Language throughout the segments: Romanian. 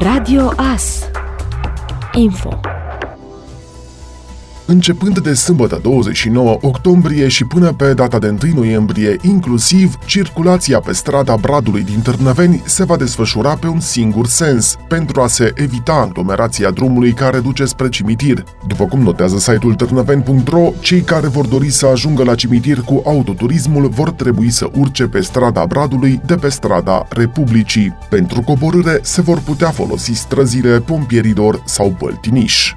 Radio AS Info Începând de sâmbătă 29 octombrie și până pe data de 1 noiembrie inclusiv, circulația pe strada Bradului din Târnăveni se va desfășura pe un singur sens, pentru a se evita aglomerația drumului care duce spre cimitir. După cum notează site-ul târnăveni.ro, cei care vor dori să ajungă la cimitir cu autoturismul vor trebui să urce pe strada Bradului de pe strada Republicii. Pentru coborâre se vor putea folosi străzile pompierilor sau Băltiniș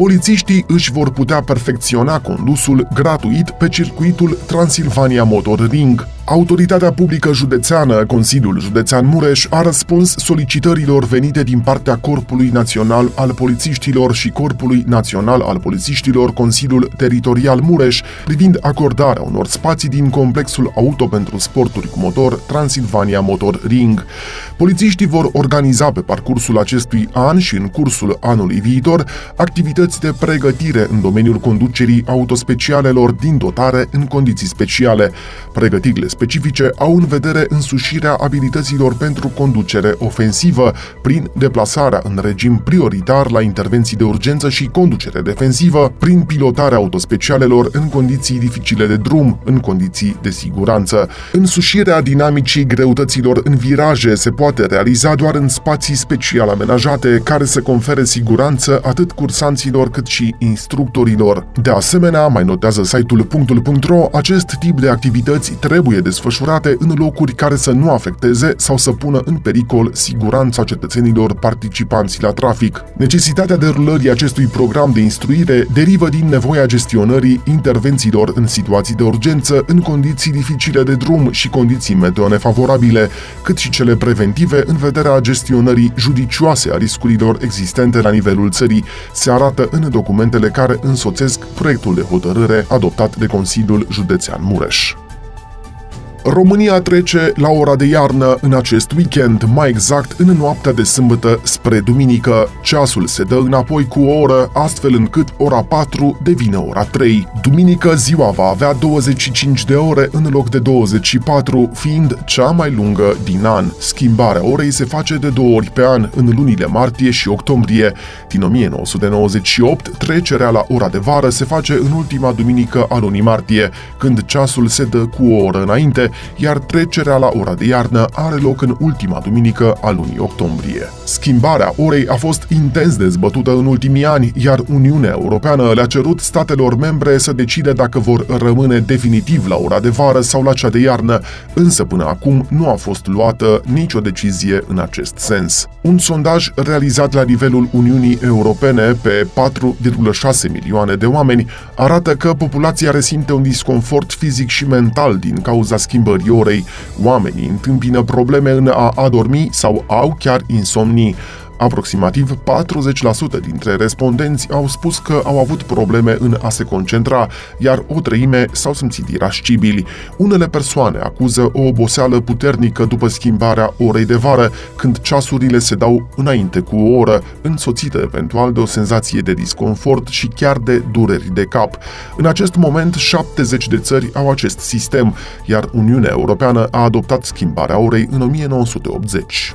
polițiștii își vor putea perfecționa condusul gratuit pe circuitul Transilvania Motor Ring, Autoritatea Publică Județeană, Consiliul Județean Mureș, a răspuns solicitărilor venite din partea Corpului Național al Polițiștilor și Corpului Național al Polițiștilor Consiliul Teritorial Mureș privind acordarea unor spații din complexul auto pentru sporturi cu motor Transilvania Motor Ring. Polițiștii vor organiza pe parcursul acestui an și în cursul anului viitor activități de pregătire în domeniul conducerii autospecialelor din dotare în condiții speciale. Pregătirile specifice au în vedere însușirea abilităților pentru conducere ofensivă prin deplasarea în regim prioritar la intervenții de urgență și conducere defensivă, prin pilotarea autospecialelor în condiții dificile de drum, în condiții de siguranță. Însușirea dinamicii greutăților în viraje se poate realiza doar în spații special amenajate care să confere siguranță atât cursanților cât și instructorilor. De asemenea, mai notează site-ul punctul.ro, acest tip de activități trebuie desfășurate în locuri care să nu afecteze sau să pună în pericol siguranța cetățenilor participanți la trafic. Necesitatea derulării acestui program de instruire derivă din nevoia gestionării intervențiilor în situații de urgență, în condiții dificile de drum și condiții meteo nefavorabile, cât și cele preventive în vederea gestionării judicioase a riscurilor existente la nivelul țării, se arată în documentele care însoțesc proiectul de hotărâre adoptat de Consiliul Județean Mureș. România trece la ora de iarnă în acest weekend, mai exact în noaptea de sâmbătă spre duminică. Ceasul se dă înapoi cu o oră, astfel încât ora 4 devine ora 3. Duminică ziua va avea 25 de ore în loc de 24, fiind cea mai lungă din an. Schimbarea orei se face de două ori pe an, în lunile martie și octombrie. Din 1998, trecerea la ora de vară se face în ultima duminică a lunii martie, când ceasul se dă cu o oră înainte, iar trecerea la ora de iarnă are loc în ultima duminică a lunii octombrie. Schimbarea orei a fost intens dezbătută în ultimii ani, iar Uniunea Europeană le-a cerut statelor membre să decide dacă vor rămâne definitiv la ora de vară sau la cea de iarnă, însă până acum nu a fost luată nicio decizie în acest sens. Un sondaj realizat la nivelul Uniunii Europene pe 4,6 milioane de oameni arată că populația resimte un disconfort fizic și mental din cauza schimbării schimbării orei. Oamenii întâmpină probleme în a adormi sau au chiar insomnii. Aproximativ 40% dintre respondenți au spus că au avut probleme în a se concentra, iar o treime s-au simțit irascibili. Unele persoane acuză o oboseală puternică după schimbarea orei de vară, când ceasurile se dau înainte cu o oră, însoțită eventual de o senzație de disconfort și chiar de dureri de cap. În acest moment, 70 de țări au acest sistem, iar Uniunea Europeană a adoptat schimbarea orei în 1980.